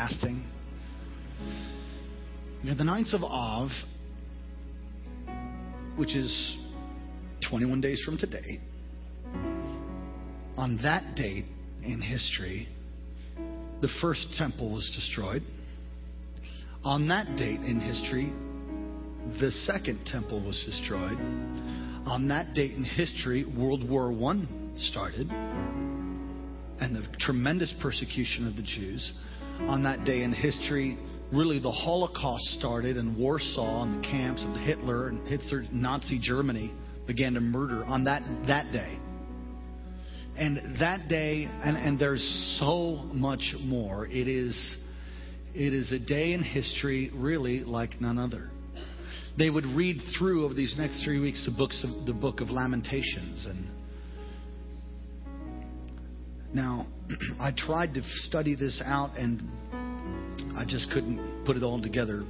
fasting. We have the ninth of Av, which is 21 days from today. On that date in history, the first temple was destroyed. On that date in history, the second temple was destroyed. On that date in history, World War I started and the tremendous persecution of the Jews. On that day in history, really the Holocaust started in Warsaw and the camps of Hitler and Hitler, Nazi Germany began to murder on that, that day. And that day, and, and there's so much more. It is, it is a day in history really like none other. They would read through over these next three weeks the books of the book of Lamentations and now I tried to study this out and I just couldn't put it all together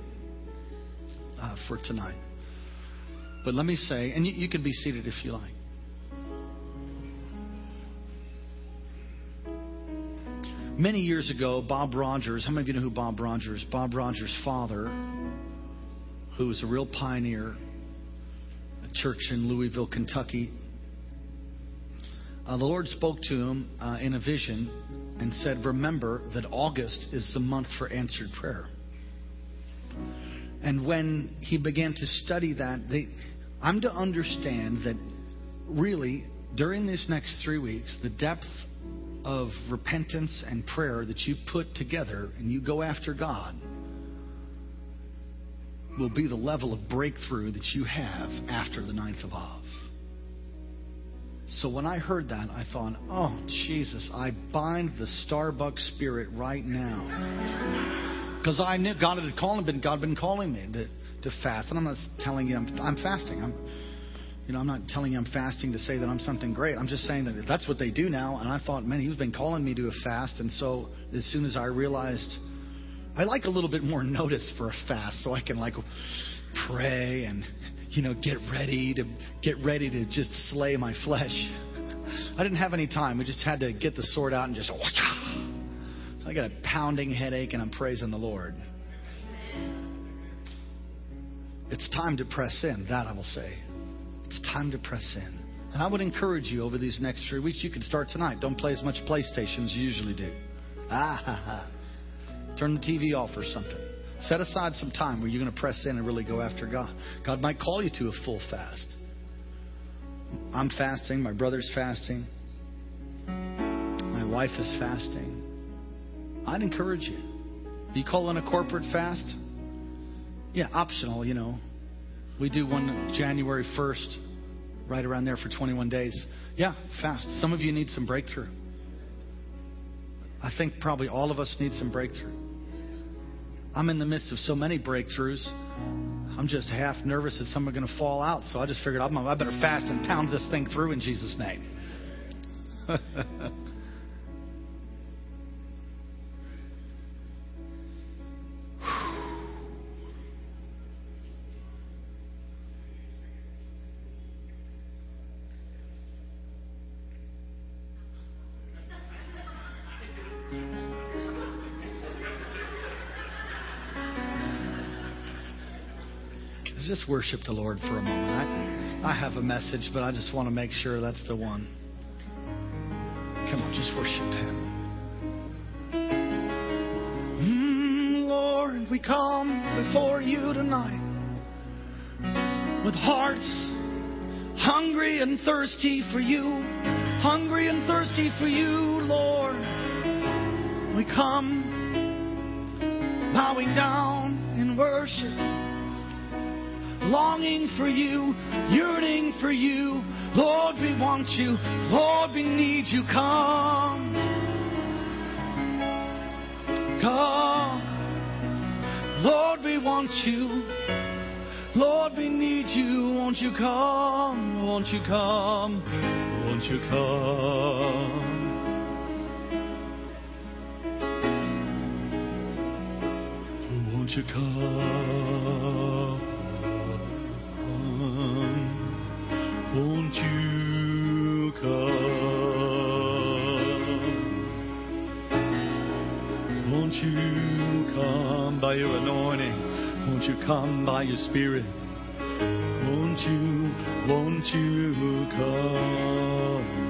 uh, for tonight. But let me say, and you, you can be seated if you like. Many years ago, Bob Rodgers, how many of you know who Bob Rodgers? Is? Bob Rodgers' father, who was a real pioneer, a church in Louisville, Kentucky. Uh, the Lord spoke to him uh, in a vision and said, Remember that August is the month for answered prayer. And when he began to study that, they, I'm to understand that really, during these next three weeks, the depth of repentance and prayer that you put together and you go after God will be the level of breakthrough that you have after the ninth of Av. So when I heard that, I thought, oh, Jesus, I bind the Starbucks spirit right now. Because I knew God had called me, God had been calling me to, to fast. And I'm not telling you I'm, I'm fasting. I'm, you know, I'm not telling you I'm fasting to say that I'm something great. I'm just saying that that's what they do now. And I thought, man, he's been calling me to a fast. And so as soon as I realized, I like a little bit more notice for a fast so I can like pray and you know, get ready to get ready to just slay my flesh. I didn't have any time. We just had to get the sword out and just. I got a pounding headache and I'm praising the Lord. It's time to press in. That I will say. It's time to press in. And I would encourage you over these next three weeks. You can start tonight. Don't play as much PlayStation as you usually do. Ah ha ha. Turn the TV off or something. Set aside some time where you're going to press in and really go after God. God might call you to a full fast. I'm fasting. My brother's fasting. My wife is fasting. I'd encourage you. You call in a corporate fast? Yeah, optional, you know. We do one January 1st, right around there for 21 days. Yeah, fast. Some of you need some breakthrough. I think probably all of us need some breakthrough. I'm in the midst of so many breakthroughs. I'm just half nervous that some are going to fall out. So I just figured I'm, better fast and pound this thing through in Jesus' name. just worship the Lord for a moment. I, I have a message, but I just want to make sure that's the one. Come on, just worship Him. Mm, Lord, we come before you tonight with hearts hungry and thirsty for you. Hungry and thirsty for you, Lord. We come bowing down in worship longing for you, yearning for you. Lord, we want you. Lord, we need you. Come. Come. Lord, we want you. Lord, we need you. Won't you come? Won't you come? Won't you come? Won't you come? by your anointing? Won't you come by your spirit? Won't you, won't you come?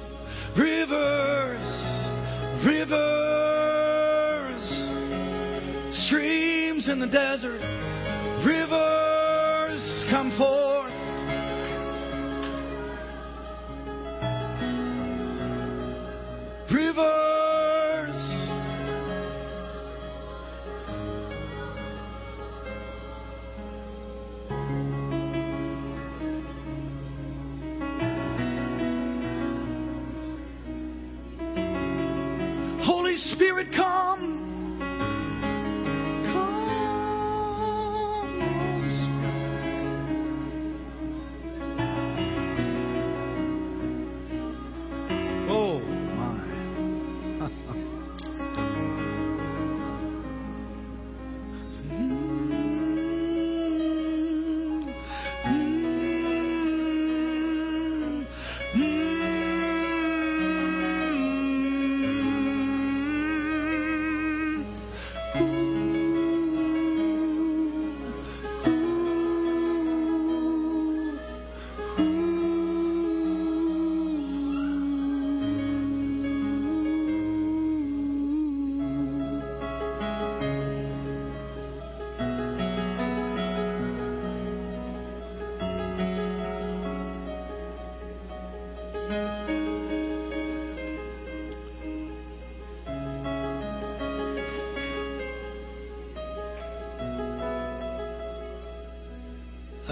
the desert, river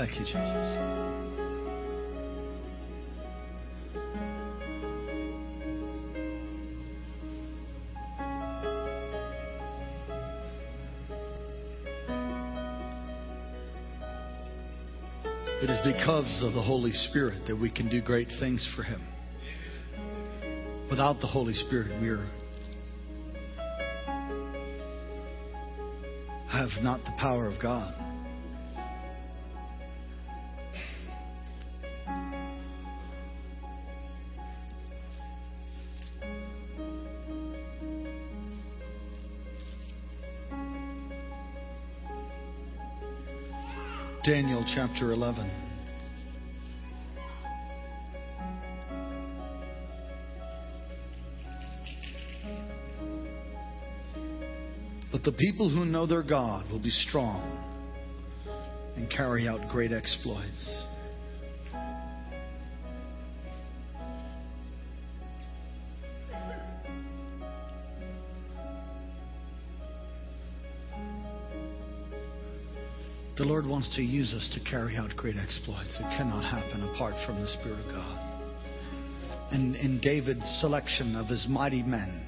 Thank you, Jesus. It is because of the Holy Spirit that we can do great things for Him. Without the Holy Spirit, we are have not the power of God. Chapter 11. But the people who know their God will be strong and carry out great exploits. The Lord wants to use us to carry out great exploits. It cannot happen apart from the Spirit of God. And in David's selection of his mighty men,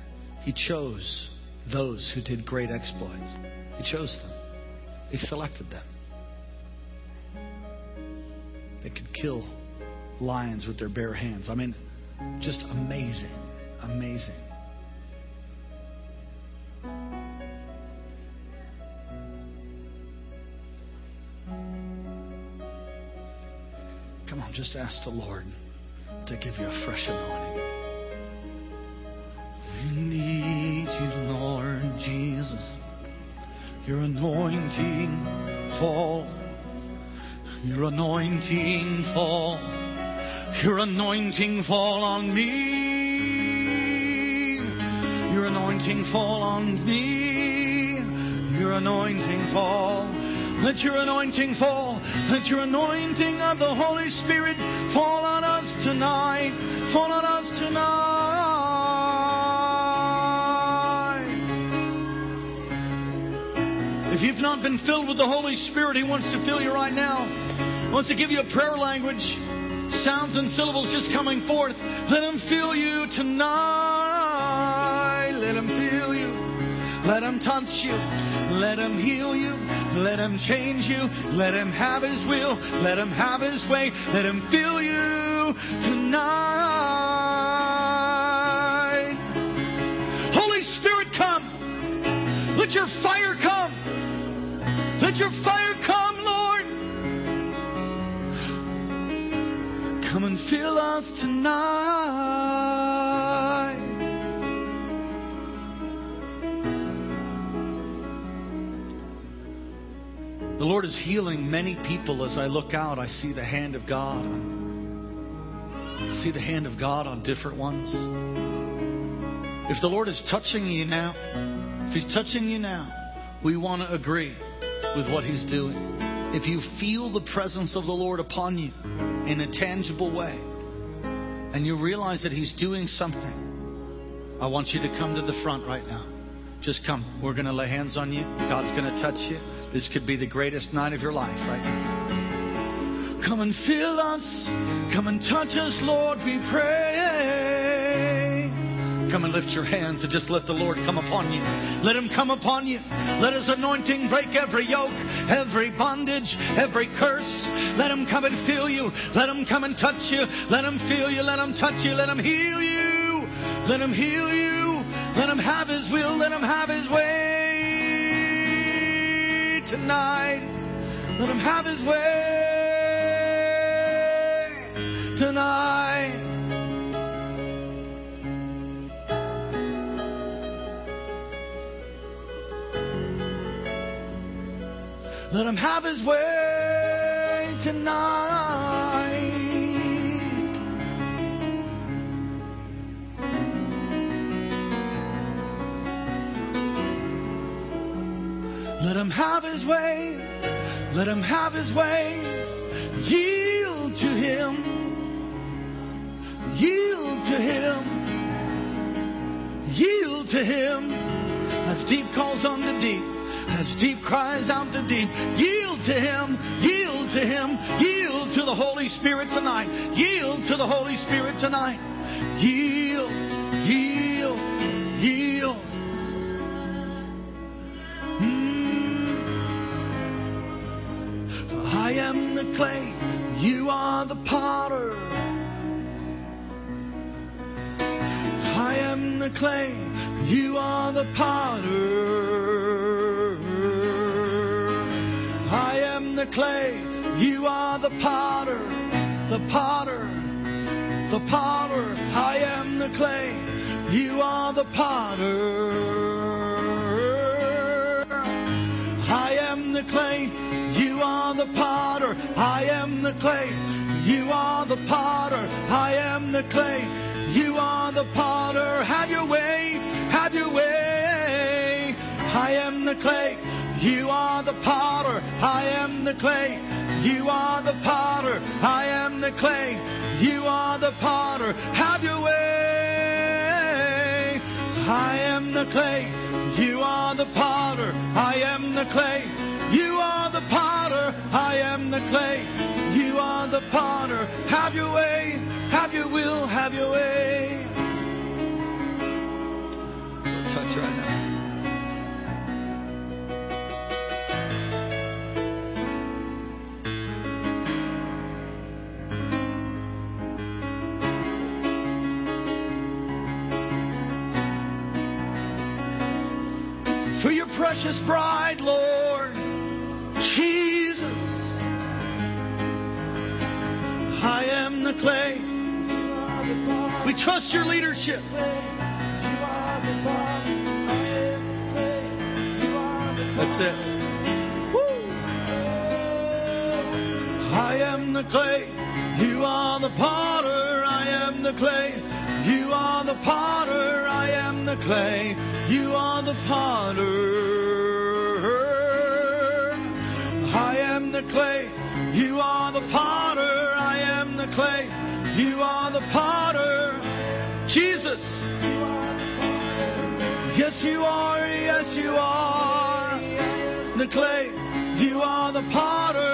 he chose those who did great exploits. He chose them, he selected them. They could kill lions with their bare hands. I mean, just amazing. Amazing. Just ask the Lord to give you a fresh anointing. We need you, Lord Jesus. Your anointing fall. Your anointing fall. Your anointing fall on me. Your anointing fall on me. Your anointing fall. Let your anointing fall. Let your anointing of the Holy Spirit fall on us tonight. Fall on us tonight. If you've not been filled with the Holy Spirit, He wants to fill you right now. He wants to give you a prayer language. Sounds and syllables just coming forth. Let Him fill you tonight. Let Him fill you. Let Him touch you. Let Him heal you. Let Him change you. Let Him have His will. Let Him have His way. Let Him fill you tonight. Holy Spirit, come. Let your fire come. Let your fire come, Lord. Come and fill us tonight. Is healing many people as I look out. I see the hand of God. I see the hand of God on different ones. If the Lord is touching you now, if He's touching you now, we want to agree with what He's doing. If you feel the presence of the Lord upon you in a tangible way, and you realize that He's doing something, I want you to come to the front right now. Just come. We're going to lay hands on you. God's going to touch you. This could be the greatest night of your life right now. Come and fill us. Come and touch us, Lord, we pray. Come and lift your hands and just let the Lord come upon you. Let Him come upon you. Let His anointing break every yoke, every bondage, every curse. Let Him come and fill you. Let Him come and touch you. Let Him feel you. Let Him touch you. Let Him heal you. Let Him heal you. Let Him have His will. Let Him have His way tonight. Let Him have His way tonight. Let him have his way tonight. Have his way. Let him have his way. Yield to him. Yield to him. Yield to him. As deep calls on the deep as deep cries out to deep. Yield to Him, yield to Him, yield to the Holy Spirit tonight. Yield to the Holy Spirit tonight. Yield, yield, yield. The clay, You are the potter. I am the clay. You are the potter. I am the clay. You are the potter. The potter. The potter. I am the clay. You are the potter. I am the clay. The potter. I am the clay. You are the potter. I am the clay. You are the potter. Have your way. Have your way. I am the clay. You are the potter. I am the clay. You are the potter. I am the clay. You are the potter. Have your way. I am the clay. You are the potter. I am the clay. You are. I am the clay. You are the potter. Have your way. Have your will. Have your way. Touch right now. For your precious bride, Lord Jesus. I am the clay. We trust your leadership. That's it. I am the clay. You are the potter. I am the clay. You are the potter. I am the clay. You are the potter. I am the clay. You are the potter. Clay. You are the potter. Jesus. Yes, you are. Yes, you are. The clay. You are the potter.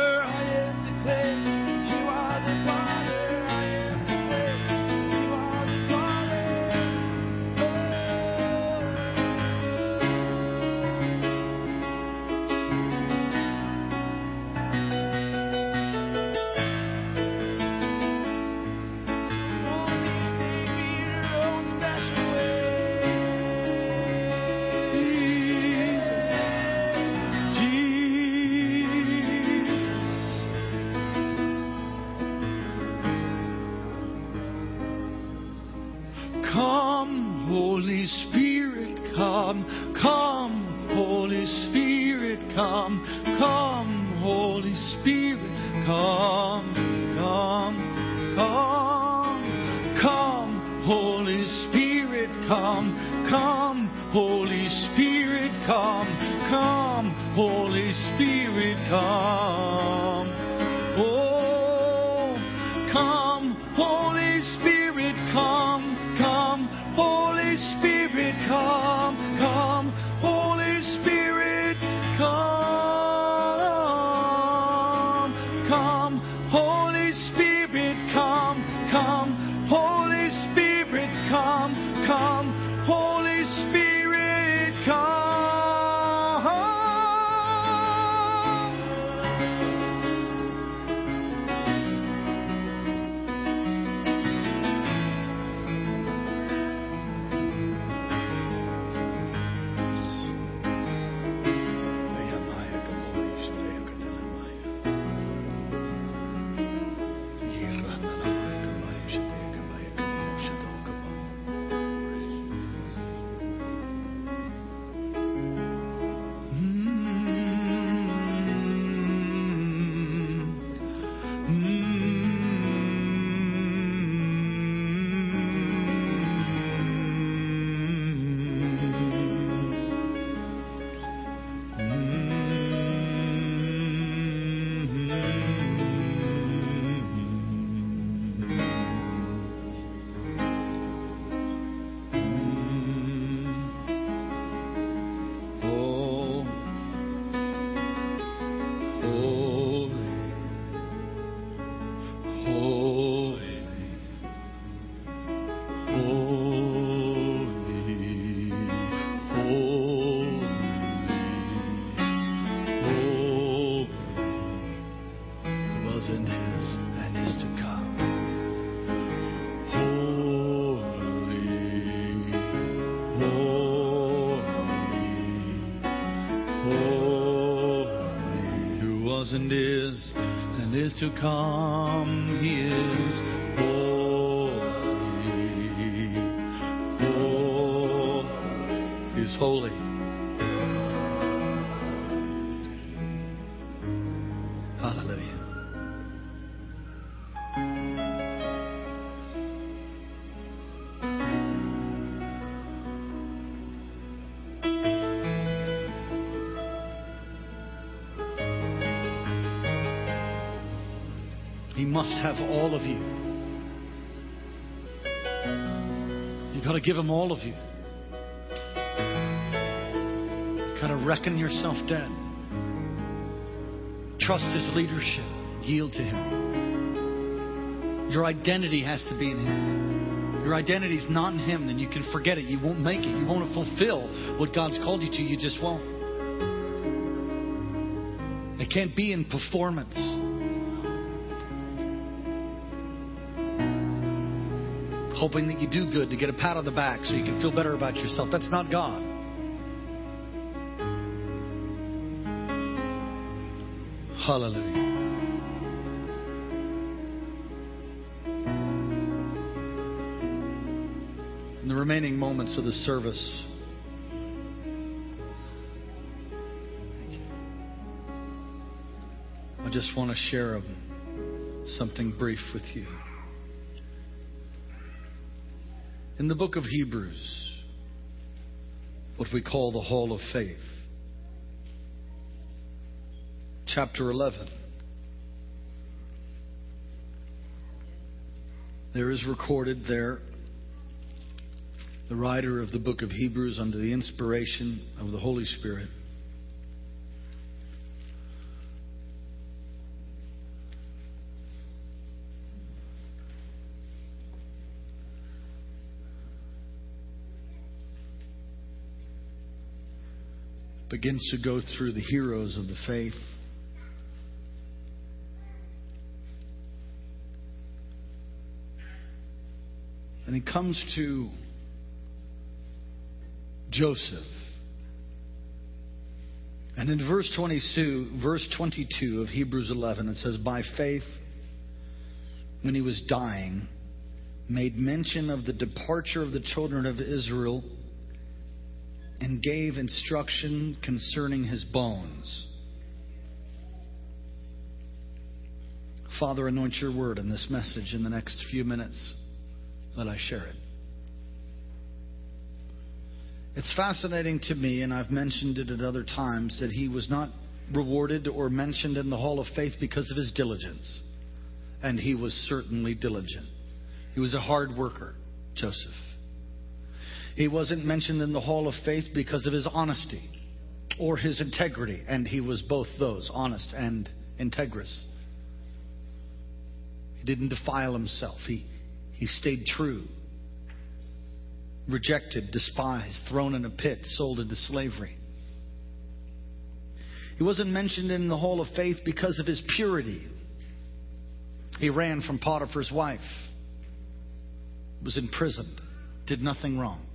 Holy Spirit, come, come, Holy Spirit, come. To come. Have all of you. You've got to give him all of you. You've Got to reckon yourself dead. Trust his leadership. Yield to him. Your identity has to be in him. Your identity is not in him, then you can forget it. You won't make it. You won't fulfill what God's called you to. You just won't. It can't be in performance. Hoping that you do good to get a pat on the back so you can feel better about yourself. That's not God. Hallelujah. In the remaining moments of the service, I just want to share something brief with you. In the book of Hebrews, what we call the Hall of Faith, chapter 11, there is recorded there the writer of the book of Hebrews under the inspiration of the Holy Spirit. Begins to go through the heroes of the faith. And he comes to Joseph. And in verse 22, verse 22 of Hebrews 11, it says, By faith, when he was dying, made mention of the departure of the children of Israel and gave instruction concerning his bones. Father, anoint your word in this message in the next few minutes that I share it. It's fascinating to me, and I've mentioned it at other times, that he was not rewarded or mentioned in the Hall of Faith because of his diligence. And he was certainly diligent. He was a hard worker, Joseph. He wasn't mentioned in the Hall of Faith because of his honesty or his integrity, and he was both those, honest and integrous. He didn't defile himself. He, he stayed true. Rejected, despised, thrown in a pit, sold into slavery. He wasn't mentioned in the Hall of Faith because of his purity. He ran from Potiphar's wife, was imprisoned, did nothing wrong.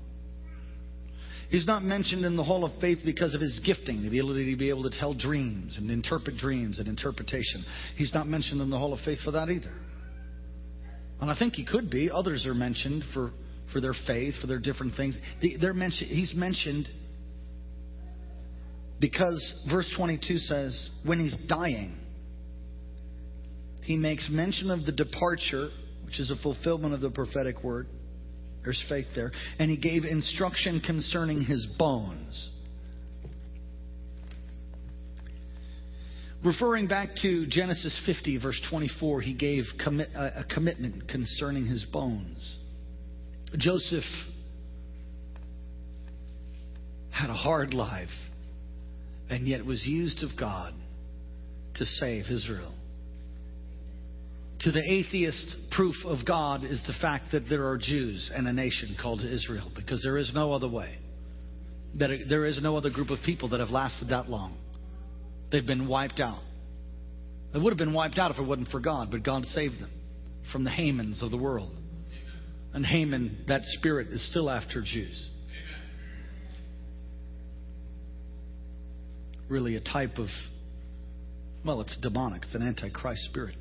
He's not mentioned in the Hall of Faith because of his gifting, the ability to be able to tell dreams and interpret dreams and interpretation. He's not mentioned in the Hall of Faith for that either. And I think he could be. Others are mentioned for, for their faith, for their different things. They're mentioned, he's mentioned because verse 22 says, when he's dying, he makes mention of the departure, which is a fulfillment of the prophetic word there's faith there. And he gave instruction concerning his bones. Referring back to Genesis 50, verse 24, he gave a commitment concerning his bones. Joseph had a hard life and yet was used of God to save Israel. To the atheist, proof of God is the fact that there are Jews and a nation called Israel, because there is no other way. That There is no other group of people that have lasted that long. They've been wiped out. They would have been wiped out if it wasn't for God, but God saved them from the Hamans of the world. And Haman, that spirit, is still after Jews. Really a type of Well, it's demonic, it's an antichrist spirit.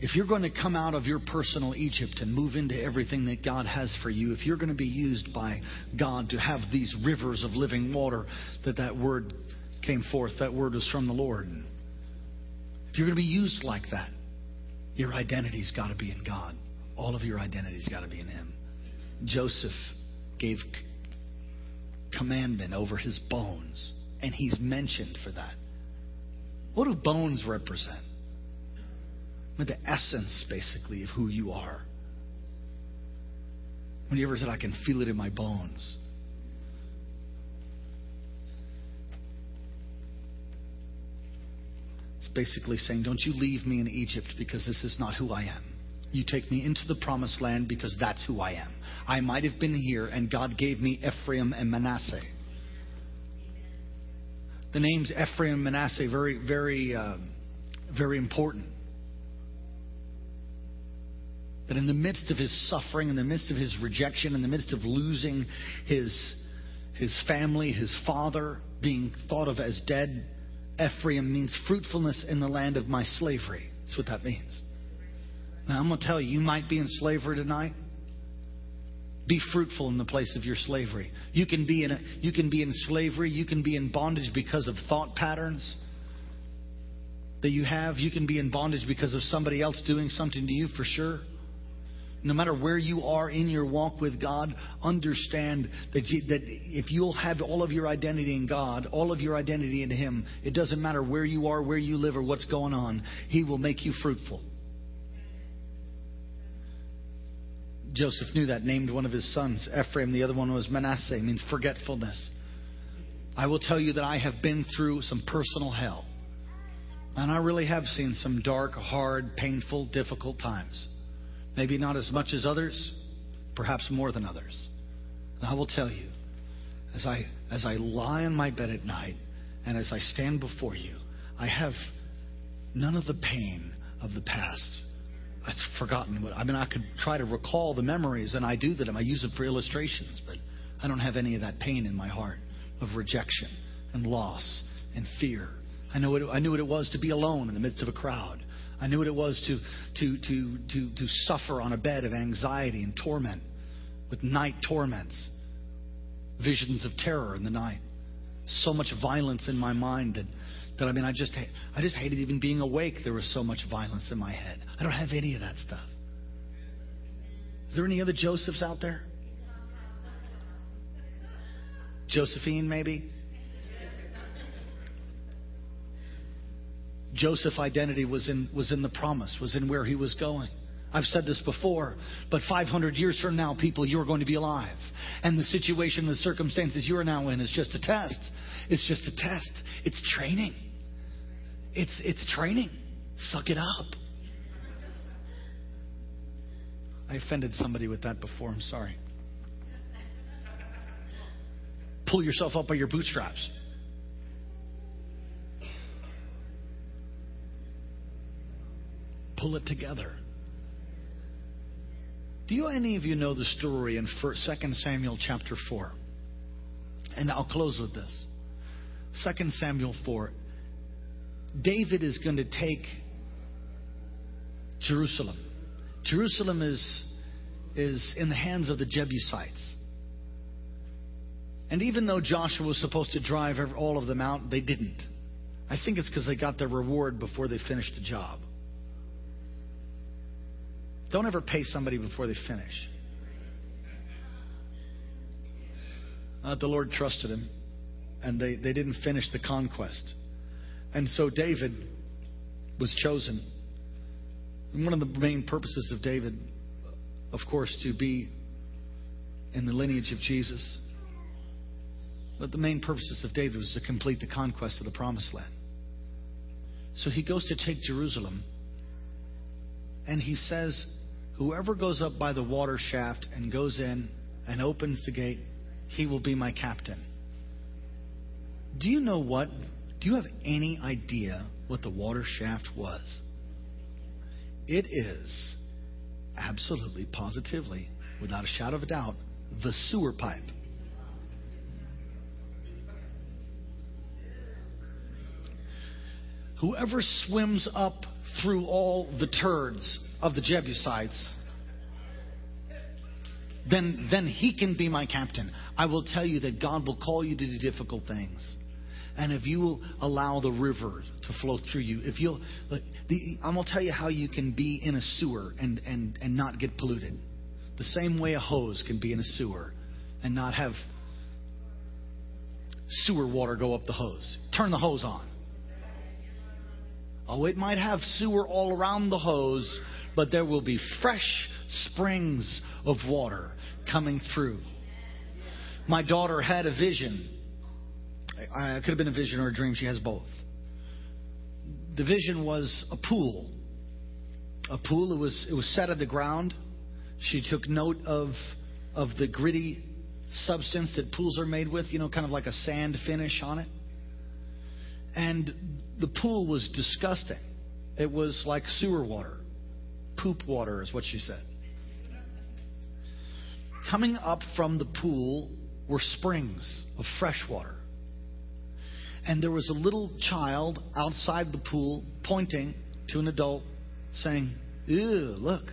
If you're going to come out of your personal Egypt and move into everything that God has for you, if you're going to be used by God to have these rivers of living water, that that word came forth, that word was from the Lord. If you're going to be used like that, your identity's got to be in God. All of your identity's got to be in Him. Joseph gave commandment over his bones, and he's mentioned for that. What do bones represent? The essence, basically, of who you are. When you ever said, I can feel it in my bones. It's basically saying, Don't you leave me in Egypt because this is not who I am. You take me into the promised land because that's who I am. I might have been here, and God gave me Ephraim and Manasseh. The names Ephraim and Manasseh very, very, uh, very important. That in the midst of his suffering, in the midst of his rejection, in the midst of losing his, his family, his father, being thought of as dead, Ephraim means fruitfulness in the land of my slavery. That's what that means. Now, I'm going to tell you, you might be in slavery tonight. Be fruitful in the place of your slavery. You can be in a, you can be in slavery. You can be in bondage because of thought patterns that you have. You can be in bondage because of somebody else doing something to you for sure no matter where you are in your walk with God, understand that, you, that if you'll have all of your identity in God, all of your identity in Him, it doesn't matter where you are, where you live, or what's going on, He will make you fruitful. Joseph knew that, named one of his sons Ephraim, the other one was Manasseh, means forgetfulness. I will tell you that I have been through some personal hell. And I really have seen some dark, hard, painful, difficult times. Maybe not as much as others, perhaps more than others. And I will tell you, as I, as I lie on my bed at night and as I stand before you, I have none of the pain of the past. I've forgotten what I mean. I could try to recall the memories, and I do that. I use them for illustrations, but I don't have any of that pain in my heart of rejection and loss and fear. I know what I knew what it was to be alone in the midst of a crowd. I knew what it was to, to, to, to, to suffer on a bed of anxiety and torment with night torments, visions of terror in the night. So much violence in my mind that, that I mean, I just, I just hated even being awake. There was so much violence in my head. I don't have any of that stuff. Is there any other Josephs out there? Josephine, maybe? Joseph's identity was in, was in the promise, was in where he was going. I've said this before, but 500 years from now, people, you're going to be alive. And the situation, the circumstances you're now in is just a test. It's just a test. It's training. It's, it's training. Suck it up. I offended somebody with that before. I'm sorry. Pull yourself up by your bootstraps. Pull it together. Do you any of you know the story in 2 Samuel chapter 4? And I'll close with this. 2 Samuel 4. David is going to take Jerusalem. Jerusalem is, is in the hands of the Jebusites. And even though Joshua was supposed to drive all of them out, they didn't. I think it's because they got their reward before they finished the job. Don't ever pay somebody before they finish. Uh, the Lord trusted him, and they, they didn't finish the conquest. And so David was chosen. And one of the main purposes of David, of course, to be in the lineage of Jesus. But the main purposes of David was to complete the conquest of the promised land. So he goes to take Jerusalem, and he says, Whoever goes up by the water shaft and goes in and opens the gate, he will be my captain. Do you know what? Do you have any idea what the water shaft was? It is absolutely, positively, without a shadow of a doubt, the sewer pipe. Whoever swims up through all the turds of the Jebusites, then, then he can be my captain. I will tell you that God will call you to do difficult things. And if you will allow the river to flow through you, if you'll, the, I'm going to tell you how you can be in a sewer and, and, and not get polluted. The same way a hose can be in a sewer and not have sewer water go up the hose. Turn the hose on. Oh, it might have sewer all around the hose, but there will be fresh springs of water coming through. My daughter had a vision. It could have been a vision or a dream. She has both. The vision was a pool. A pool. It was it was set at the ground. She took note of of the gritty substance that pools are made with, you know, kind of like a sand finish on it. And the pool was disgusting. It was like sewer water. Poop water is what she said. Coming up from the pool were springs of fresh water. And there was a little child outside the pool pointing to an adult saying, Ew, look.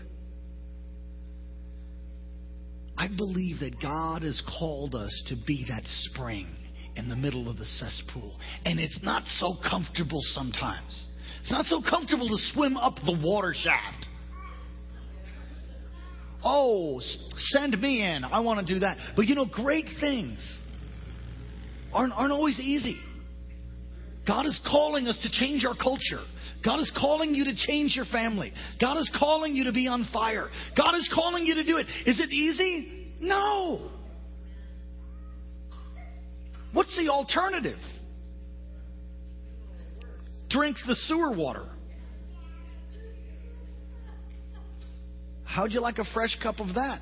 I believe that God has called us to be that spring in the middle of the cesspool. And it's not so comfortable sometimes. It's not so comfortable to swim up the water shaft. Oh, send me in. I want to do that. But you know, great things aren't, aren't always easy. God is calling us to change our culture. God is calling you to change your family. God is calling you to be on fire. God is calling you to do it. Is it easy? No. What's the alternative? Drink the sewer water. How'd you like a fresh cup of that?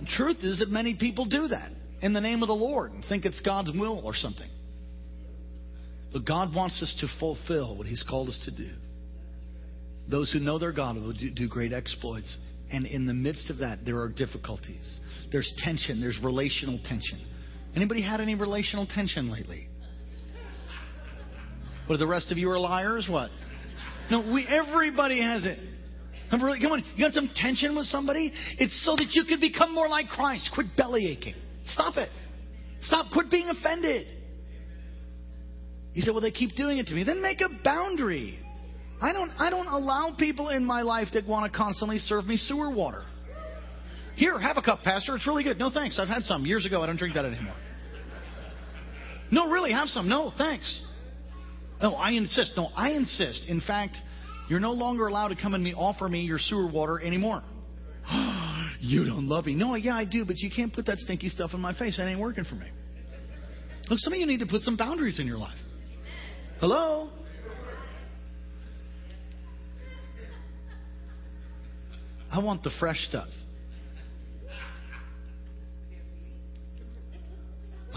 The truth is that many people do that in the name of the Lord and think it's God's will or something. But God wants us to fulfill what He's called us to do. Those who know their God will do great exploits. And in the midst of that, there are difficulties. There's tension. There's relational tension. Anybody had any relational tension lately? What, the rest of you are liars? What? No, we, everybody has it. Come on, you got some tension with somebody? It's so that you could become more like Christ. Quit belly aching. Stop it. Stop. Quit being offended. He said, Well, they keep doing it to me. Then make a boundary. I don't, I don't allow people in my life that want to constantly serve me sewer water. Here, have a cup, Pastor. It's really good. No, thanks. I've had some years ago. I don't drink that anymore. No, really, have some. No, thanks. No, I insist. No, I insist. In fact, you're no longer allowed to come and me, offer me your sewer water anymore. you don't love me. No, yeah, I do, but you can't put that stinky stuff in my face. That ain't working for me. Look, some of you need to put some boundaries in your life. Hello? I want the fresh stuff.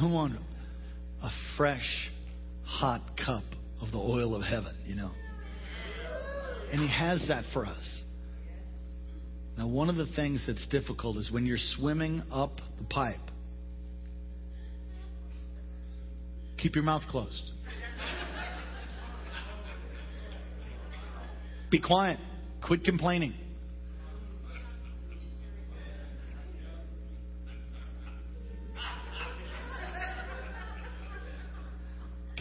I want a fresh, hot cup of the oil of heaven, you know. And He has that for us. Now, one of the things that's difficult is when you're swimming up the pipe, keep your mouth closed. Be quiet. Quit complaining.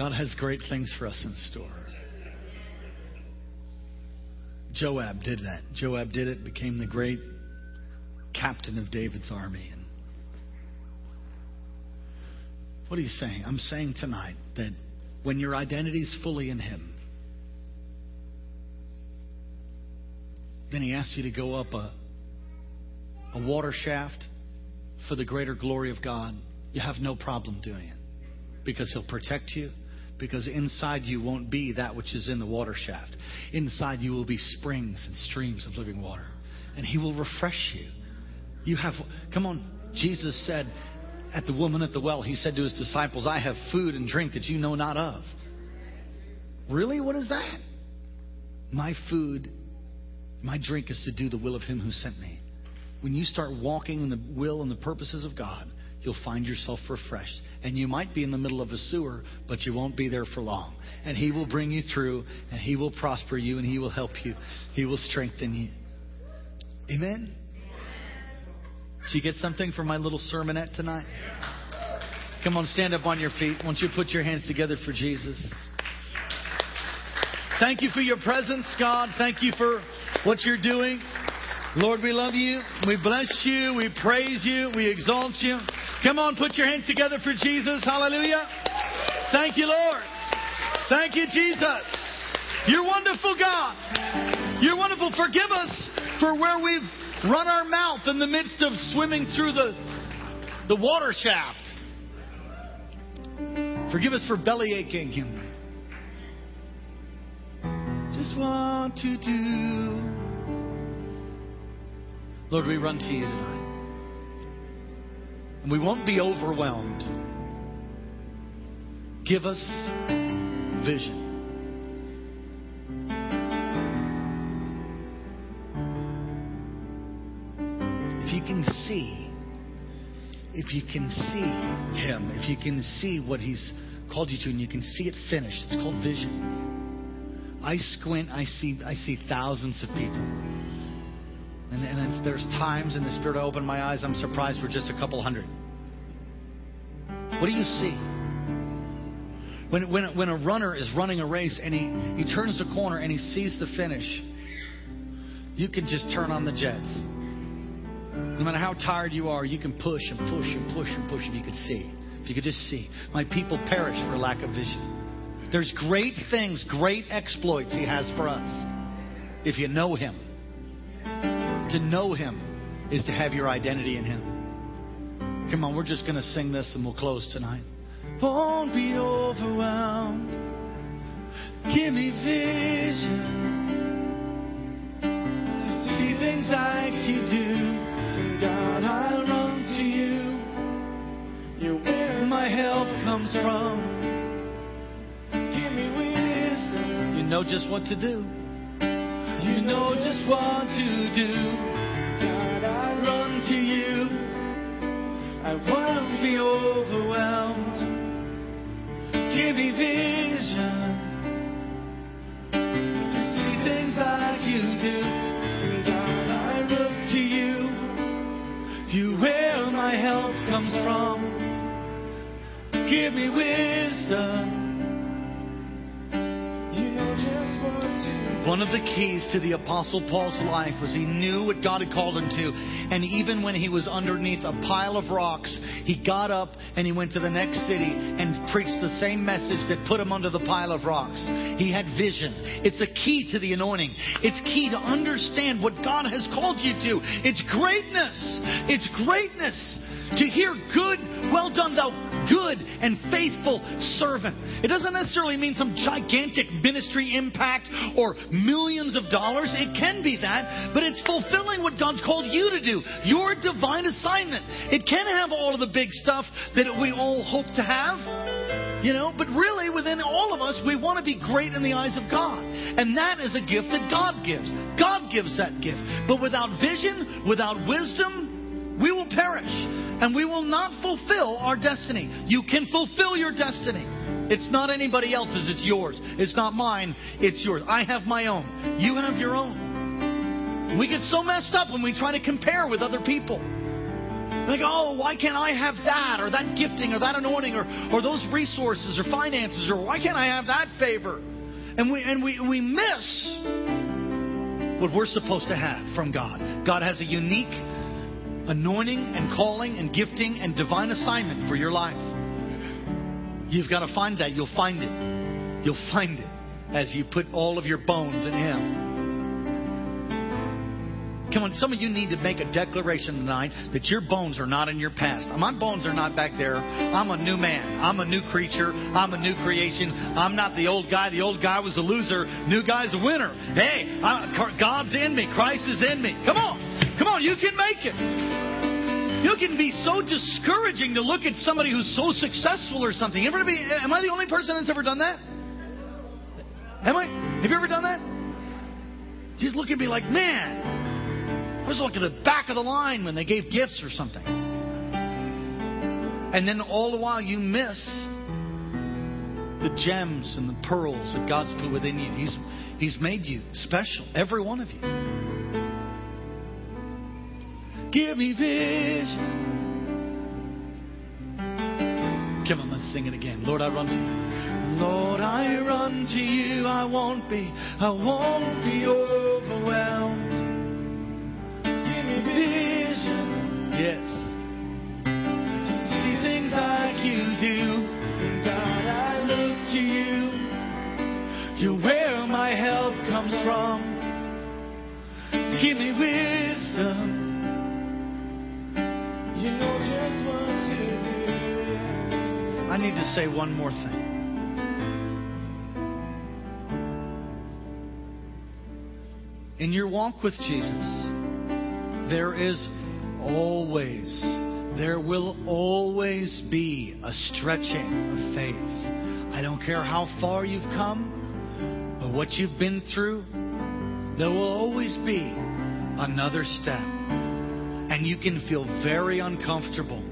God has great things for us in store. Joab did that. Joab did it, became the great captain of David's army. And what are you saying? I'm saying tonight that when your identity is fully in Him, then He asks you to go up a, a water shaft for the greater glory of God. You have no problem doing it because He'll protect you because inside you won't be that which is in the water shaft. Inside you will be springs and streams of living water. And He will refresh you. You have, come on, Jesus said at the woman at the well, He said to His disciples, I have food and drink that you know not of. Really? What is that? My food, my drink is to do the will of Him who sent me. When you start walking in the will and the purposes of God, you'll find yourself refreshed. And you might be in the middle of a sewer, but you won't be there for long. And He will bring you through, and He will prosper you, and He will help you. He will strengthen you. Amen? Did you get something from my little sermonette tonight? Come on, stand up on your feet. Won't you put your hands together for Jesus? Thank you for your presence, God. Thank you for what you're doing. Lord, we love you. We bless you. We praise you. We exalt you. Come on, put your hands together for Jesus. Hallelujah. Thank you, Lord. Thank you, Jesus. You're wonderful, God. You're wonderful. Forgive us for where we've run our mouth in the midst of swimming through the, the water shaft. Forgive us for belly aching. Just want to do. Lord, we run to you tonight. And we won't be overwhelmed. Give us vision. If you can see, if you can see Him, if you can see what He's called you to, and you can see it finished, it's called vision. I squint, I see, I see thousands of people. And, and there's times in the Spirit I open my eyes, I'm surprised we're just a couple hundred. What do you see? When, when, when a runner is running a race and he, he turns the corner and he sees the finish, you can just turn on the jets. No matter how tired you are, you can push and push and push and push if you could see. If you could just see. My people perish for lack of vision. There's great things, great exploits He has for us if you know Him. To know Him is to have your identity in Him. Come on, we're just going to sing this and we'll close tonight. Won't be overwhelmed. Give me vision to see things like you do. God, I'll run to you. You're where my help comes from. Give me wisdom. You know just what to do. You know just what to do. God, I run to you. I won't be overwhelmed. Give me vision keys to the Apostle Paul's life was he knew what God had called him to. And even when he was underneath a pile of rocks, he got up and he went to the next city and preached the same message that put him under the pile of rocks. He had vision. It's a key to the anointing. It's key to understand what God has called you to. It's greatness. It's greatness to hear good, well done, thou good and faithful servant. It doesn't necessarily mean some gigantic ministry impact or millions of dollars. It can be that, but it's fulfilling what God's called you to do. Your divine assignment. It can have all of the big stuff that we all hope to have. You know, but really within all of us, we want to be great in the eyes of God. And that is a gift that God gives. God gives that gift. But without vision, without wisdom, we will perish. And we will not fulfill our destiny. You can fulfill your destiny. It's not anybody else's, it's yours. It's not mine, it's yours. I have my own. You have your own. We get so messed up when we try to compare with other people. Like, oh, why can't I have that or that gifting or that anointing or, or those resources or finances or why can't I have that favor? And we and we, we miss what we're supposed to have from God. God has a unique anointing and calling and gifting and divine assignment for your life. You've got to find that. You'll find it. You'll find it as you put all of your bones in Him. Come on, some of you need to make a declaration tonight that your bones are not in your past. My bones are not back there. I'm a new man. I'm a new creature. I'm a new creation. I'm not the old guy. The old guy was a loser. New guy's a winner. Hey, I, God's in me. Christ is in me. Come on. Come on, you can make it. You can be so discouraging to look at somebody who's so successful or something. Ever be, am I the only person that's ever done that? Am I? Have you ever done that? Just look at me like, man, I was looking at the back of the line when they gave gifts or something. And then all the while you miss the gems and the pearls that God's put within you. He's, he's made you special, every one of you. Give me vision. Come on, let's sing it again. Lord, I run to you. Lord, I run to you. I won't be, I won't be overwhelmed. Give me vision. Yes. To see things like you do. God, I look to you. You're where my help comes from. Give me wisdom. I need to say one more thing. In your walk with Jesus, there is always, there will always be a stretching of faith. I don't care how far you've come or what you've been through, there will always be another step. And you can feel very uncomfortable.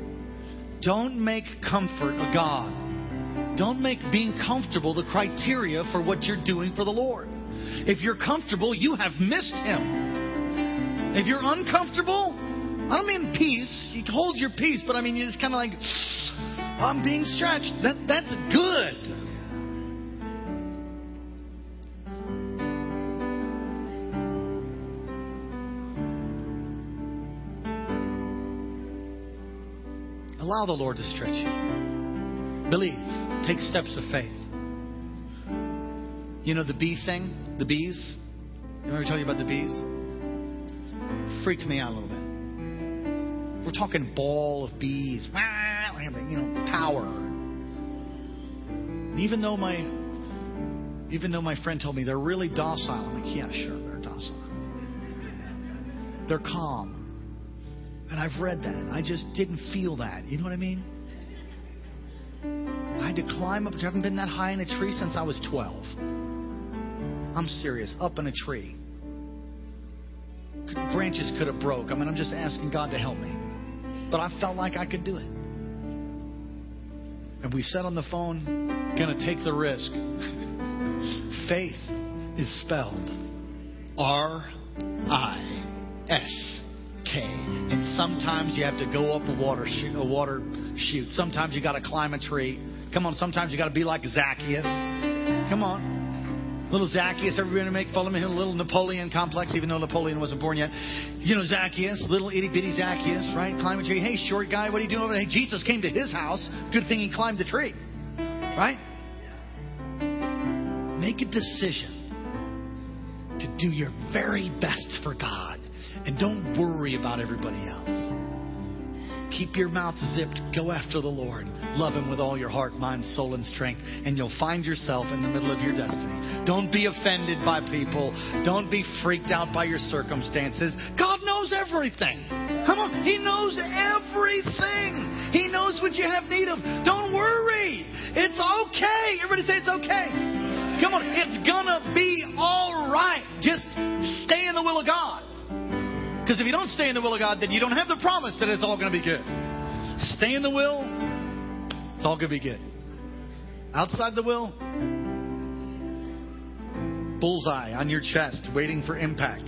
Don't make comfort a God. Don't make being comfortable the criteria for what you're doing for the Lord. If you're comfortable, you have missed Him. If you're uncomfortable, I don't mean peace. You hold your peace, but I mean you're just kind of like, I'm being stretched. That that's good. Allow the Lord to stretch you. Believe. Take steps of faith. You know the bee thing? The bees? Remember I told you about the bees? Freaked me out a little bit. We're talking ball of bees. You know, power. Even though my even though my friend told me they're really docile, I'm like, yeah, sure, they're docile. They're calm. And I've read that. I just didn't feel that. You know what I mean? I had to climb up. I haven't been that high in a tree since I was 12. I'm serious. Up in a tree. Branches could have broke. I mean, I'm just asking God to help me. But I felt like I could do it. And we said on the phone, gonna take the risk. Faith is spelled R I S K. And sometimes you have to go up a water chute, a water chute. Sometimes you got to climb a tree. Come on, sometimes you got to be like Zacchaeus. Come on. Little Zacchaeus, everybody make fun of him, little Napoleon complex, even though Napoleon wasn't born yet. You know, Zacchaeus, little itty bitty Zacchaeus, right? Climb a tree. Hey, short guy, what are you doing over there? Hey, Jesus came to his house. Good thing he climbed the tree. Right? Make a decision to do your very best for God and don't worry about everybody else. Keep your mouth zipped. Go after the Lord. Love Him with all your heart, mind, soul, and strength, and you'll find yourself in the middle of your destiny. Don't be offended by people. Don't be freaked out by your circumstances. God knows everything. Come on, He knows everything. He knows what you have need of. Don't worry. It's okay. Everybody say it's okay. Come on, it's gonna be all Because if you don't stay in the will of God, then you don't have the promise that it's all going to be good. Stay in the will, it's all going to be good. Outside the will, bullseye on your chest, waiting for impact.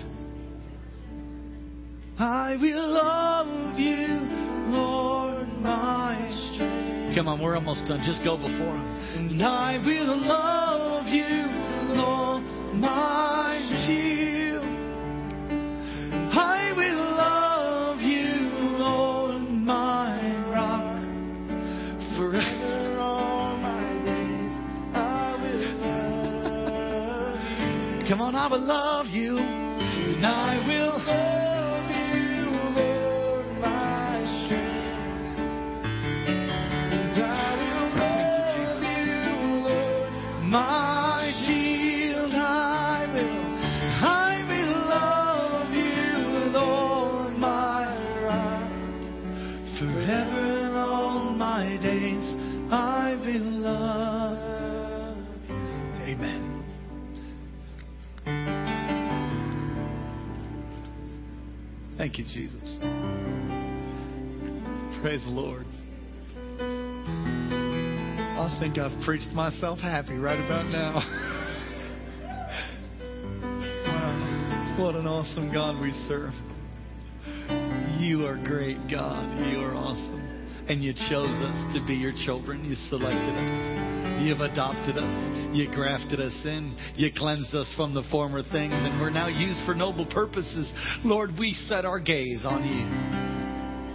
I will love you, Lord, my strength. Come on, we're almost done. Just go before Him. And I will love you, Lord, my Come on, I will love you, and I will love you, Lord, my strength. And I will love you, Lord, my Thank you, Jesus. Praise the Lord. I think I've preached myself happy right about now. wow. What an awesome God we serve. You are great, God. You are awesome. And you chose us to be your children. You selected us. You've adopted us. You grafted us in. You cleansed us from the former things. And we're now used for noble purposes. Lord, we set our gaze on you.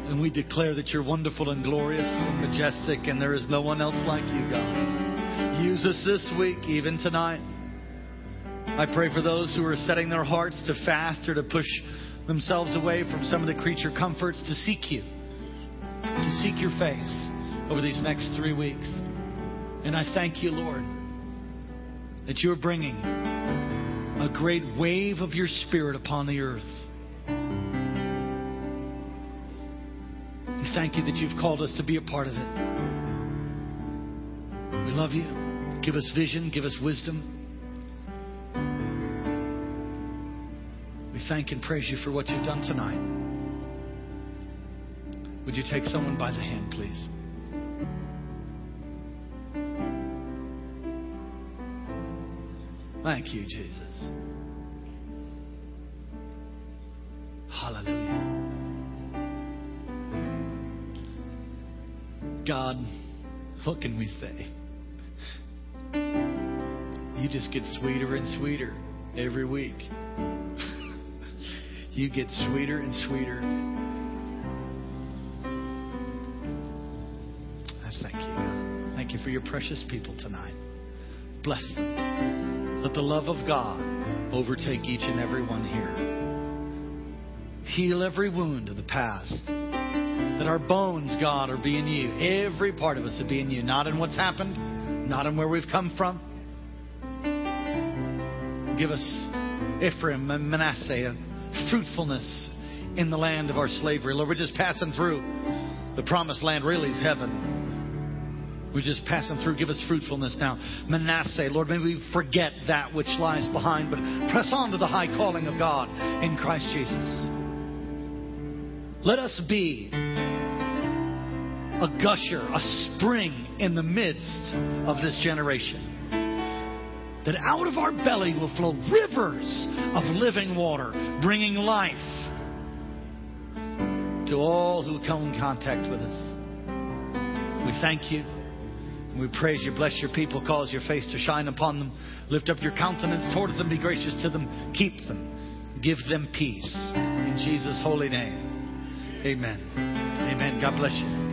And we declare that you're wonderful and glorious and majestic, and there is no one else like you, God. Use us this week, even tonight. I pray for those who are setting their hearts to fast or to push themselves away from some of the creature comforts to seek you, to seek your face over these next three weeks. And I thank you, Lord, that you're bringing a great wave of your spirit upon the earth. We thank you that you've called us to be a part of it. We love you. Give us vision, give us wisdom. We thank and praise you for what you've done tonight. Would you take someone by the hand, please? Thank you, Jesus. Hallelujah. God, what can we say? You just get sweeter and sweeter every week. you get sweeter and sweeter. I thank you, God. Thank you for your precious people tonight. Bless them. Let the love of God overtake each and every one here. Heal every wound of the past. That our bones, God, are being you. Every part of us are being you. Not in what's happened, not in where we've come from. Give us Ephraim and Manasseh a fruitfulness in the land of our slavery. Lord, we're just passing through. The promised land really is heaven. We're just passing through. Give us fruitfulness now. Manasseh, Lord, may we forget that which lies behind, but press on to the high calling of God in Christ Jesus. Let us be a gusher, a spring in the midst of this generation. That out of our belly will flow rivers of living water, bringing life to all who come in contact with us. We thank you. We praise you. Bless your people. Cause your face to shine upon them. Lift up your countenance towards them. Be gracious to them. Keep them. Give them peace. In Jesus' holy name. Amen. Amen. God bless you.